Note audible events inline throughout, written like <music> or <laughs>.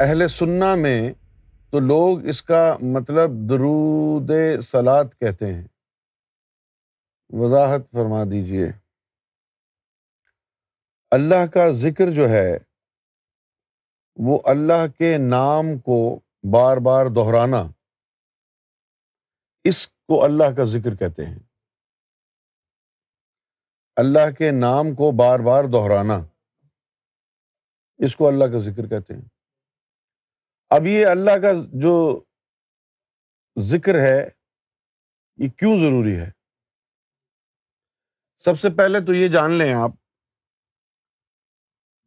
اہل سننا میں تو لوگ اس کا مطلب درود سلاد کہتے ہیں۔ وضاحت فرما دیجیے اللہ کا ذکر جو ہے، وہ اللہ کے نام کو بار بار دہرانا، اس کو اللہ کا ذکر کہتے ہیں۔ اللہ کے نام کو بار بار دہرانا، اس کو اللہ کا ذکر کہتے ہیں۔ اب یہ اللہ کا جو ذکر ہے، یہ کیوں ضروری ہے؟ سب سے پہلے تو یہ جان لیں آپ،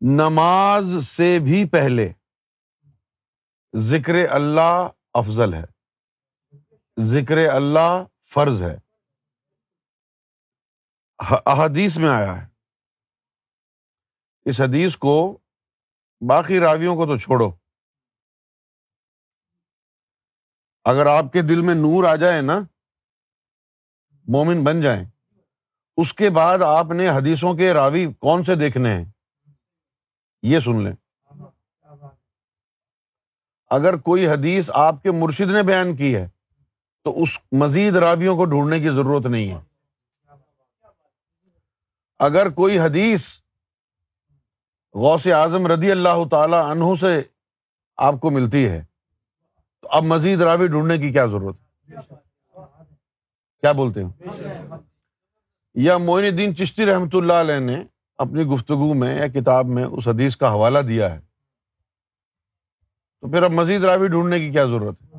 نماز سے بھی پہلے ذکر اللہ افضل ہے۔ ذکر اللہ فرض ہے۔ احادیث میں آیا ہے۔ اس حدیث کو باقی راویوں کو تو چھوڑو۔ اگر آپ کے دل میں نور آ جائے نا، مومن بن جائیں۔ اس کے بعد آپ نے حدیثوں کے راوی کون سے دیکھنے ہیں؟ یہ سن لیں۔ اگر کوئی حدیث آپ کے مرشد نے بیان کی ہے، تو اس مزید راویوں کو ڈھونڈنے کی ضرورت نہیں ہے۔ اگر کوئی حدیث غوث اعظم رضی اللہ تعالی عنہ سے آپ کو ملتی ہے اب مزید راوی ڈھونڈنے کی کیا ضرورت کیا بولتے ہیں؟ یا معین الدین چشتی رحمۃ اللہ علیہ نے اپنی گفتگو میں یا کتاب میں اس حدیث کا حوالہ دیا ہے۔ تو پھر اب مزید راوی ڈھونڈنے کی کیا ضرورت ہے؟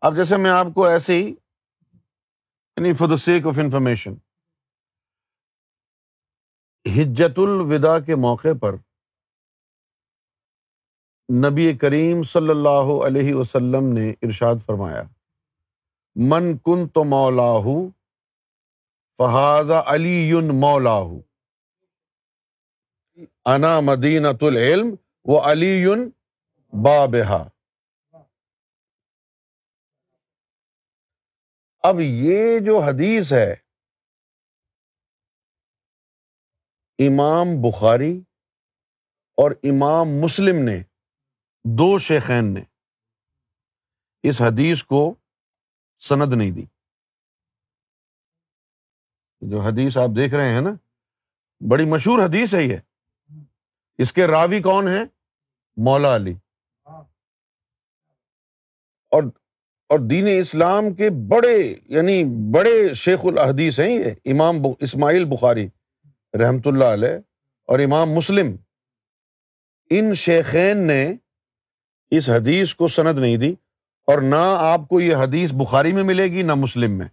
اب جیسے میں آپ کو ایسے ہی یعنی for the sake of information ہجت الوداع کے موقع پر نبی کریم صلی اللہ علیہ وسلم نے ارشاد فرمایا، من کن تو مولا فہذا علی مولا انا مدینۃ العلم و علی بابہا۔ اب یہ جو حدیث ہے، امام بخاری اور امام مسلم نے دو شیخین نے اس حدیث کو سند نہیں دی۔ جو حدیث آپ دیکھ رہے ہیں نا، بڑی مشہور حدیث ہے یہ۔ اس کے راوی کون ہے مولا علی۔ اور اور دین اسلام کے بڑے یعنی بڑے شیخ الحدیث ہیں یہ۔ امام اسماعیل بخاری رحمۃ اللہ علیہ اور امام مسلم۔ ان شیخین نے اس حدیث کو سند نہیں دی اور نہ آپ کو یہ حدیث بخاری میں ملے گی نہ مسلم میں۔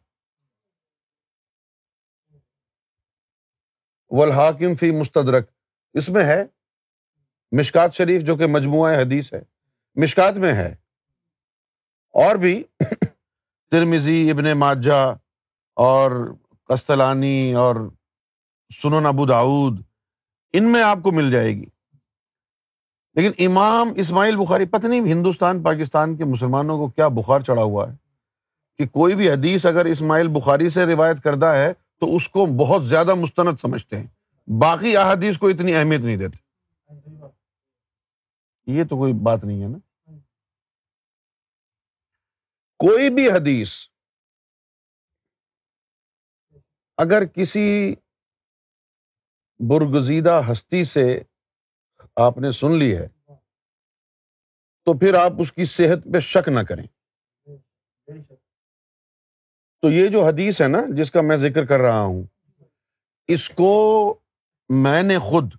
والحاکم فی مستدرک، اس میں ہے مشکات شریف جو کہ مجموعہ حدیث ہے، مشکات میں ہے۔ اور بھی <coughs> ترمزی ابن ماجا اور قسطلانی اور سنن ابو داود ان میں آپ کو مل جائے گی۔ لیکن امام اسماعیل بخاری، پتہ نہیں ہندوستان، پاکستان کے مسلمانوں کو کیا بخار چڑھا ہوا ہے؟ کہ کوئی بھی حدیث اگر اسماعیل بخاری سے روایت کردہ ہے، تو اس کو بہت زیادہ مستند سمجھتے ہیں۔ باقی احادیث کو اتنی اہمیت نہیں دیتے۔ یہ تو کوئی بات نہیں ہے نا۔ کوئی بھی حدیث اگر کسی برگزیدہ ہستی سے آپ نے سن لی ہے، تو پھر آپ اس کی صحت پہ شک نہ کریں۔ تو یہ جو حدیث ہے نا، جس کا میں ذکر کر رہا ہوں، اس کو میں نے خود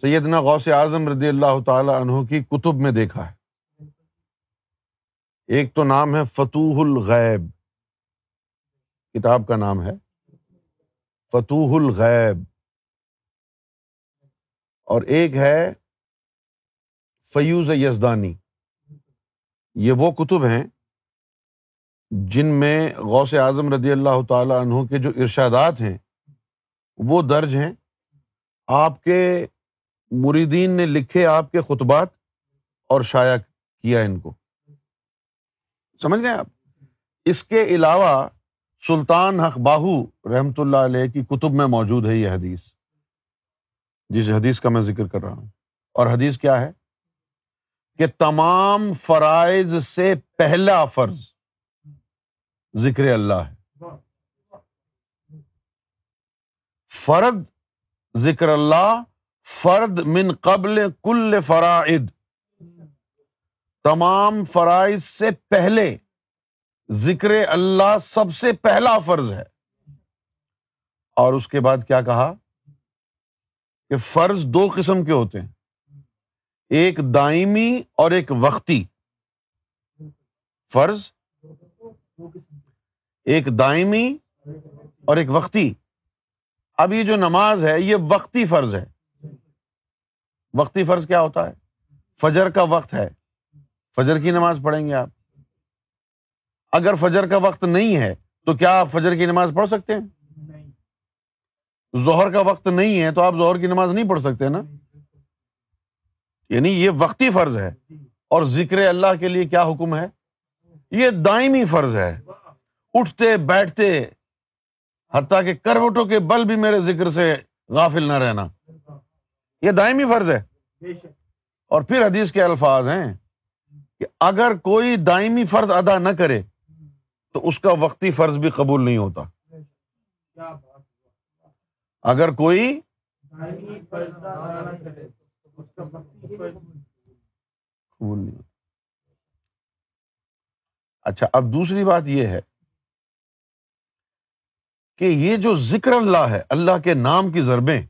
سیدنا غوث اعظم رضی اللہ تعالی عنہ کی کتب میں دیکھا ہے۔ ایک تو نام ہے فتوح الغیب۔ کتاب کا نام ہے۔ فتوح الغیب۔ اور ایک ہے فیوز یزدانی۔ یہ وہ کتب ہیں جن میں غوث اعظم رضی اللہ تعالی عنہ کے جو ارشادات ہیں وہ درج ہیں۔ آپ کے مریدین نے لکھے آپ کے خطبات اور شائع کیا ان کو۔ سمجھ گئے آپ؟ اس کے علاوہ سلطان حق باہو رحمۃ اللہ علیہ کی کتب میں موجود ہے یہ حدیث۔ جس حدیث کا میں ذکر کر رہا ہوں۔ اور حدیث کیا ہے؟ کہ تمام فرائض سے پہلا فرض ذکر اللہ ہے۔ فرد ذکر اللہ فرد من قبل کل فرائد تمام فرائض سے پہلے ذکر اللہ سب سے پہلا فرض ہے۔ اور اس کے بعد کیا کہا؟ کہ فرض دو قسم کے ہوتے ہیں۔ ایک دائمی اور ایک وقتی۔ فرض ایک دائمی اور ایک وقتی۔ اب یہ جو نماز ہے، یہ وقتی فرض ہے۔ وقتی فرض کیا ہوتا ہے؟ فجر کا وقت ہے۔ فجر کی نماز پڑھیں گے آپ۔ اگر فجر کا وقت نہیں ہے، تو کیا آپ فجر کی نماز پڑھ سکتے ہیں؟ ظہر کا وقت نہیں ہے تو آپ ظہر کی نماز نہیں پڑھ سکتے نا؟ یعنی یہ وقتی فرض ہے۔ اور ذکر اللہ کے لیے کیا حکم ہے؟ یہ دائمی فرض ہے۔ اٹھتے، بیٹھتے، حتیٰ کہ کروٹوں کے بل بھی میرے ذکر سے غافل نہ رہنا۔ یہ دائمی فرض ہے۔ اور پھر حدیث کے الفاظ ہیں کہ اگر کوئی دائمی فرض ادا نہ کرے تو اس کا وقتی فرض بھی قبول نہیں ہوتا۔ اگر کوئی قبول نہیں اچھا اب دوسری بات یہ ہے کہ یہ جو ذکر اللہ ہے، اللہ کے نام کی ضربیں،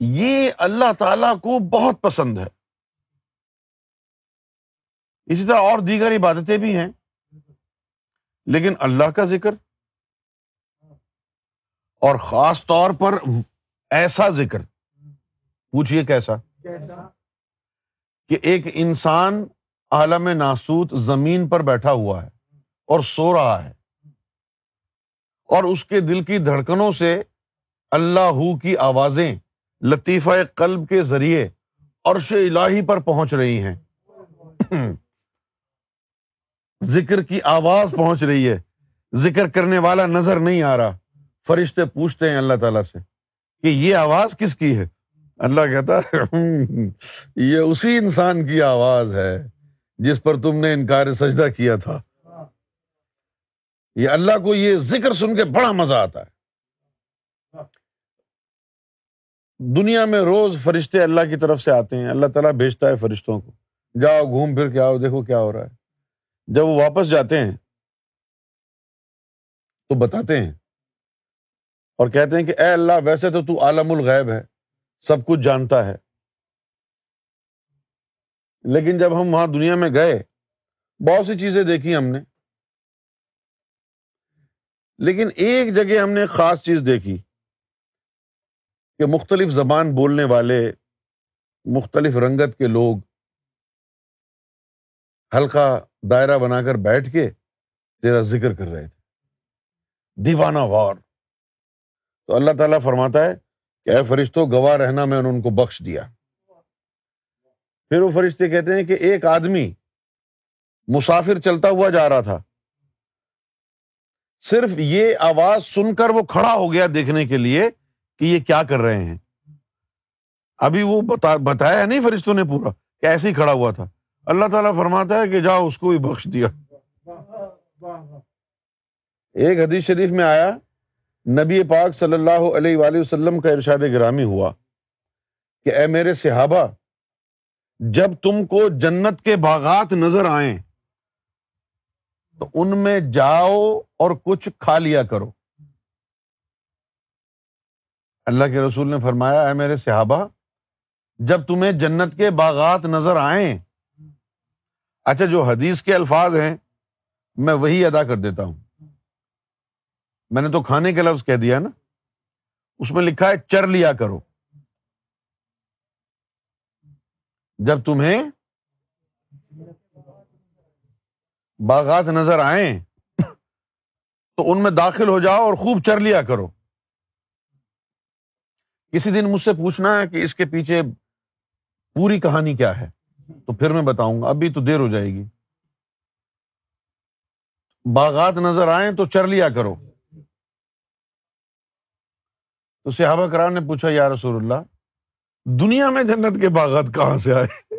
یہ اللہ تعالی کو بہت پسند ہے۔ اسی طرح اور دیگر عبادتیں بھی ہیں، لیکن اللہ کا ذکر اور خاص طور پر ایسا ذکر۔ پوچھیے کیسا؟ کہ ایک انسان عالم ناسوت زمین پر بیٹھا ہوا ہے اور سو رہا ہے۔ اور اس کے دل کی دھڑکنوں سے اللہ کی آوازیں لطیفہ قلب کے ذریعے عرش الہی پر پہنچ رہی ہیں۔ ذکر کی آواز پہنچ رہی ہے۔ ذکر کرنے والا نظر نہیں آ رہا۔ فرشتے پوچھتے ہیں اللہ تعالیٰ سے کہ یہ آواز کس کی ہے؟ اللہ کہتا ہے یہ اسی انسان کی آواز ہے جس پر تم نے انکار سجدہ کیا تھا۔ یہ اللہ کو یہ ذکر سن کے بڑا مزہ آتا ہے۔ دنیا میں روز فرشتے اللہ کی طرف سے آتے ہیں۔ اللہ تعالیٰ بھیجتا ہے فرشتوں کو، جاؤ گھوم پھر کے آؤ، دیکھو کیا ہو رہا ہے۔ جب وہ واپس جاتے ہیں تو بتاتے ہیں اور کہتے ہیں کہ اے اللہ، ویسے تو تو عالم الغیب ہے، سب کچھ جانتا ہے۔ لیکن جب ہم وہاں دنیا میں گئے، بہت سی چیزیں دیکھی ہم نے۔ لیکن ایک جگہ ہم نے خاص چیز دیکھی کہ مختلف زبان بولنے والے، مختلف رنگت کے لوگ ہلکا دائرہ بنا کر بیٹھ کے تیرا ذکر کر رہے تھے۔ دیوانہ وار۔ تو اللہ تعالیٰ فرماتا ہے کہ اے فرشتوں گواہ رہنا میں نے ان کو بخش دیا۔ پھر وہ فرشتے کہتے ہیں کہ ایک آدمی مسافر چلتا ہوا جا رہا تھا۔ صرف یہ آواز سن کر وہ کھڑا ہو گیا دیکھنے کے لیے کہ یہ کیا کر رہے ہیں۔ ابھی وہ بتایا نہیں فرشتوں نے پورا کہ ایسے ہی کھڑا ہوا تھا۔ اللہ تعالیٰ فرماتا ہے کہ جاؤ اس کو بھی بخش دیا۔ ایک حدیث شریف میں آیا نبی پاک صلی اللہ علیہ وآلہ وسلم کا ارشاد گرامی ہوا کہ اے میرے صحابہ، جب تم کو جنت کے باغات نظر آئیں، تو ان میں جاؤ اور کچھ کھا لیا کرو۔ اللہ کے رسول نے فرمایا، اے میرے صحابہ، جب تمہیں جنت کے باغات نظر آئیں اچھا جو حدیث کے الفاظ ہیں، میں وہی ادا کر دیتا ہوں۔ میں نے تو کھانے کے لفظ کہہ دیا نا۔ اس میں لکھا ہے چر لیا کرو۔ جب تمہیں باغات نظر آئیں تو ان میں داخل ہو جاؤ اور خوب چر لیا کرو۔ کسی دن مجھ سے پوچھنا ہے کہ اس کے پیچھے پوری کہانی کیا ہے؟ تو پھر میں بتاؤں گا۔ ابھی تو دیر ہو جائے گی۔ باغات نظر آئے تو چر لیا کرو۔ تو صحابہ کرام نے پوچھا، یا رسول اللہ، دنیا میں جنت کے باغات کہاں سے آئے؟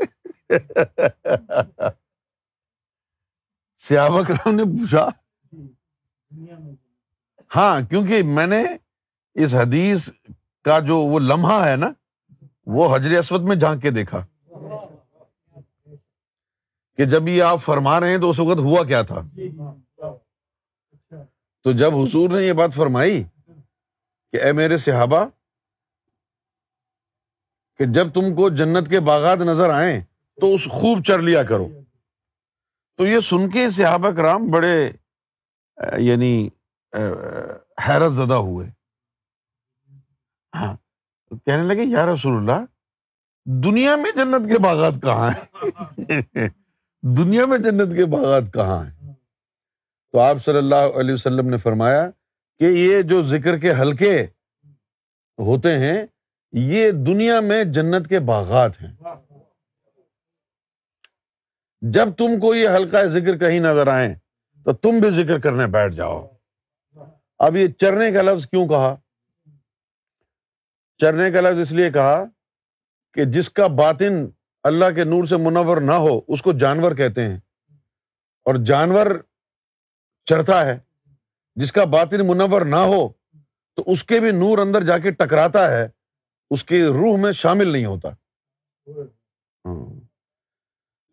صحابہ کرام نے پوچھا ہاں کیونکہ میں نے اس حدیث کا جو وہ لمحہ ہے نا، وہ حجر اسود میں جھانک کے دیکھا۔ کہ جب یہ آپ فرما رہے ہیں تو اس وقت ہوا کیا تھا؟ تو جب حضور نے یہ بات فرمائی کہ اے میرے صحابہ، کہ جب تم کو جنت کے باغات نظر آئے تو اس خوب چر لیا کرو۔ تو یہ سن کے صحابہ کرام بڑے یعنی حیرت زدہ ہوئے۔ ہاں کہنے لگے، یا رسول اللہ، دنیا میں جنت کے باغات کہاں ہیں؟ دنیا میں جنت کے باغات کہاں ہیں؟ تو آپ صلی اللہ علیہ وسلم نے فرمایا کہ یہ جو ذکر کے حلقے ہوتے ہیں، یہ دنیا میں جنت کے باغات ہیں۔ جب تم کو یہ ہلکا ذکر کہیں نظر آئے تو تم بھی ذکر کرنے بیٹھ جاؤ۔ اب یہ چرنے کا لفظ کیوں کہا؟ چرنے کا لفظ اس لیے کہا کہ جس کا باطن اللہ کے نور سے منور نہ ہو، اس کو جانور کہتے ہیں۔ اور جانور چرتا ہے۔ جس کا باطن منور نہ ہو، تو اس کے بھی نور اندر جا کے ٹکراتا ہے، اس کی روح میں شامل نہیں ہوتا ہاں۔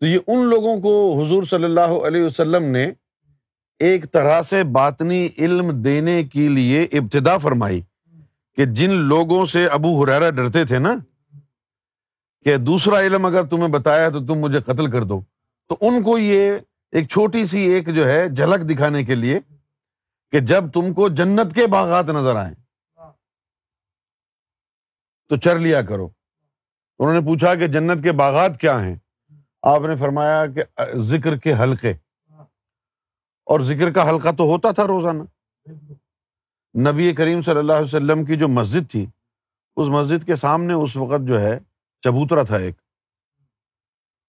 تو یہ ان لوگوں کو حضور صلی اللہ علیہ وسلم نے ایک طرح سے باطنی علم دینے کے لیے ابتدا فرمائی کہ جن لوگوں سے ابو ہریرا ڈرتے تھے نا، کہ دوسرا علم اگر تمہیں بتایا تو تم مجھے قتل کر دو تو ان کو یہ ایک چھوٹی سی ایک جو ہے جھلک دکھانے کے لیے کہ جب تم کو جنت کے باغات نظر آئے تو چر لیا کرو۔ انہوں نے پوچھا کہ جنت کے باغات کیا ہیں؟ آپ نے فرمایا کہ ذکر کے حلقے۔ اور ذکر کا حلقہ تو ہوتا تھا روزانہ۔ نبی کریم صلی اللہ علیہ وسلم کی جو مسجد تھی اس مسجد کے سامنے اس وقت جو ہے چبوترا تھا ایک۔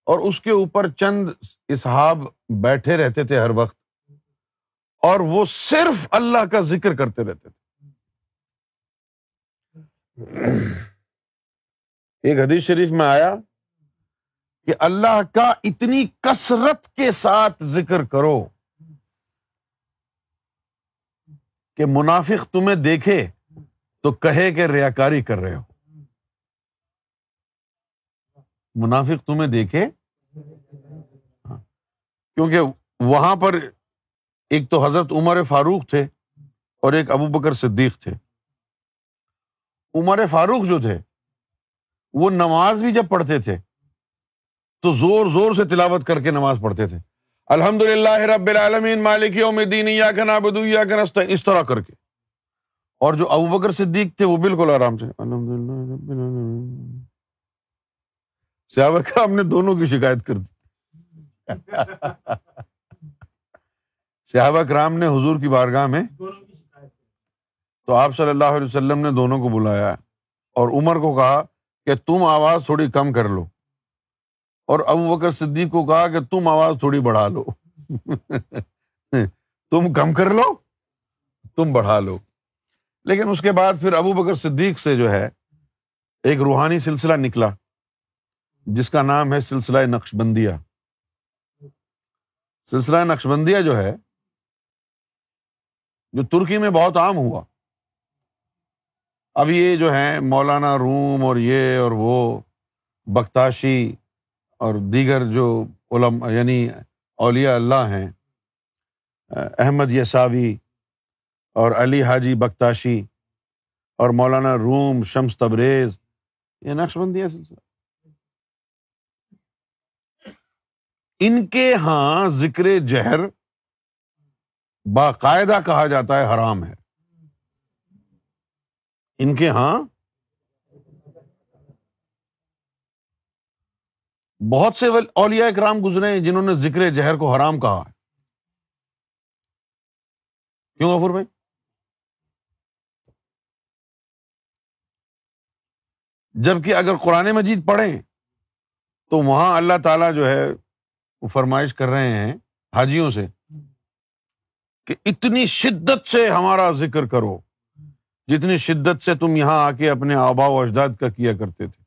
اور اس کے اوپر چند اسحاب بیٹھے رہتے تھے ہر وقت۔ اور وہ صرف اللہ کا ذکر کرتے رہتے تھے۔ ایک حدیث شریف میں آیا کہ اللہ کا اتنی کثرت کے ساتھ ذکر کرو کہ منافق تمہیں دیکھے تو کہے کہ ریا کاری کر رہے ہو۔ منافق تمہیں دیکھے ہاں، کیونکہ وہاں پر ایک تو حضرت عمر فاروق تھے اور ایک ابو بکر صدیق تھے۔ عمر فاروق جو تھے، وہ نماز بھی جب پڑھتے تھے، تو زور زور سے تلاوت کر کے نماز پڑھتے تھے۔ الحمد للہ رب العالمین، مالک یوم الدین یا کا نابدو یا کا نستا اس طرح کر کے۔ اور جو ابو بکر صدیق تھے، وہ بالکل آرام سے الحمد للہ سیاو کرام نے دونوں کی شکایت کر دی۔ <laughs> سیاو کرام نے حضور کی بارگاہ میں تو آپ صلی اللہ علیہ وسلم نے دونوں کو بلایا اور عمر کو کہا کہ تم آواز تھوڑی کم کر لو اور ابو بکر صدیق کو کہا کہ تم آواز تھوڑی بڑھا لو <laughs> تم کم کر لو، تم بڑھا لو۔ لیکن اس کے بعد پھر ابو بکر صدیق سے جو ہے ایک روحانی سلسلہ نکلا، جس کا نام ہے سلسلہ نقش بندیا سلسلہ نقش بندیا جو ہے جو ترکی میں بہت عام ہوا۔ اب یہ جو ہے مولانا روم اور یہ اور وہ بختاشی اور دیگر جو علم یعنی اولیاء اللہ ہیں، احمد یساوی اور علی حاجی بختاشی اور مولانا روم شمس تبریز، یہ نقش بندی سلسلہ۔ ان کے یہاں ذکر جہر باقاعدہ کہا جاتا ہے حرام ہے۔ ان کے یہاں بہت سے اولیا اکرام گزرے ہیں جنہوں نے ذکر جہر کو حرام کہا ہے۔ کیوں غفور بھائی؟ جبکہ اگر قرآن مجید پڑھیں تو وہاں اللہ تعالیٰ جو ہے وہ فرمائش کر رہے ہیں حاجیوں سے۔ کہ اتنی شدت سے ہمارا ذکر کرو، جتنی شدت سے تم یہاں آ کے اپنے آبا و اجداد کا کیا کرتے تھے۔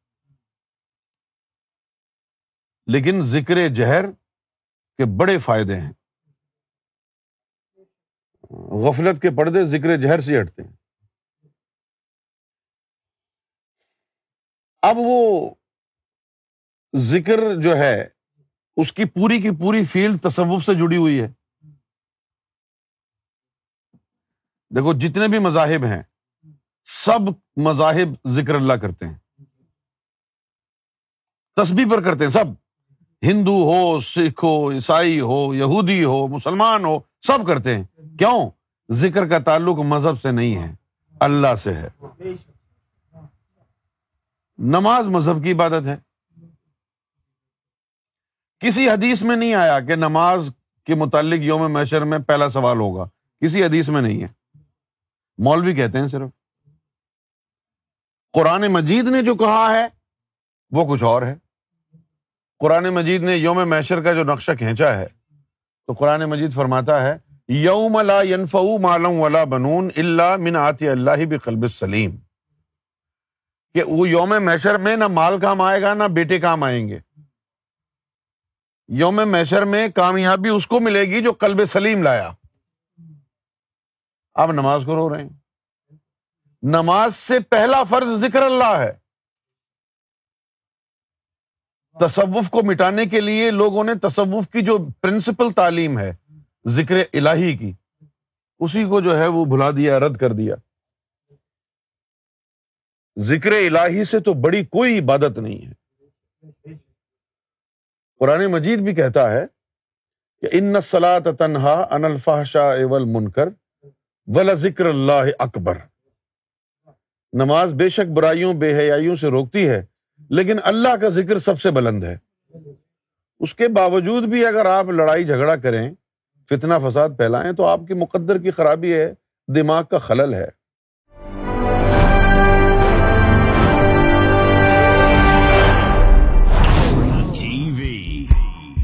لیکن ذکر جہر کے بڑے فائدے ہیں۔ غفلت کے پردے ذکر جہر سے ہٹتے ہیں۔ اب وہ ذکر جو ہے، اس کی پوری کی پوری فیلڈ تصوف سے جڑی ہوئی ہے۔ دیکھو، جتنے بھی مذاہب ہیں، سب مذاہب ذکر اللہ کرتے ہیں۔ تسبیح پر کرتے ہیں، سب۔ ہندو ہو، سکھ ہو، عیسائی ہو، یہودی ہو، مسلمان ہو، سب کرتے ہیں۔ کیوں؟ ذکر کا تعلق مذہب سے نہیں ہے، اللہ سے ہے۔ نماز مذہب کی عبادت ہے۔ کسی حدیث میں نہیں آیا کہ نماز کے متعلق یوم میشر میں پہلا سوال ہوگا۔ کسی حدیث میں نہیں ہے۔ مولوی کہتے ہیں صرف۔ قرآن مجید نے جو کہا ہے، وہ کچھ اور ہے۔ قرآن مجید نے یوم میشر کا جو نقشہ کھینچا ہے، تو قرآن مجید فرماتا ہے، یوم لا مالم ولا بنون اللہ من آتی اللہ بقلب سلیم۔ کہ وہ یوم میشر میں نہ مال کام آئے گا، نہ بیٹے کام آئیں گے۔ یوم میشر میں کامیابی اس کو ملے گی جو کلب سلیم لایا۔ آپ نماز کو رو رہے ہیں۔ نماز سے پہلا فرض ذکر اللہ ہے۔ تصوف کو مٹانے کے لیے لوگوں نے تصوف کی جو پرنسپل تعلیم ہے، ذکر الہی کی، اسی کو جو ہے وہ بھلا دیا، رد کر دیا۔ ذکر الہی سے تو بڑی کوئی عبادت نہیں ہے۔ قرآن مجید بھی کہتا ہے کہ، ان سلا تنہا ان الفاحشہ اول منکر ولا ذکر اللہ اکبر نماز بے شک برائیوں، بے حیائیوں سے روکتی ہے، لیکن اللہ کا ذکر سب سے بلند ہے۔ اس کے باوجود بھی اگر آپ لڑائی جھگڑا کریں فتنا فساد پھیلائیں، تو آپ کی مقدر کی خرابی ہے، دماغ کا خلل ہے۔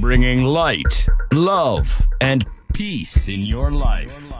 Bringing light love and peace in your life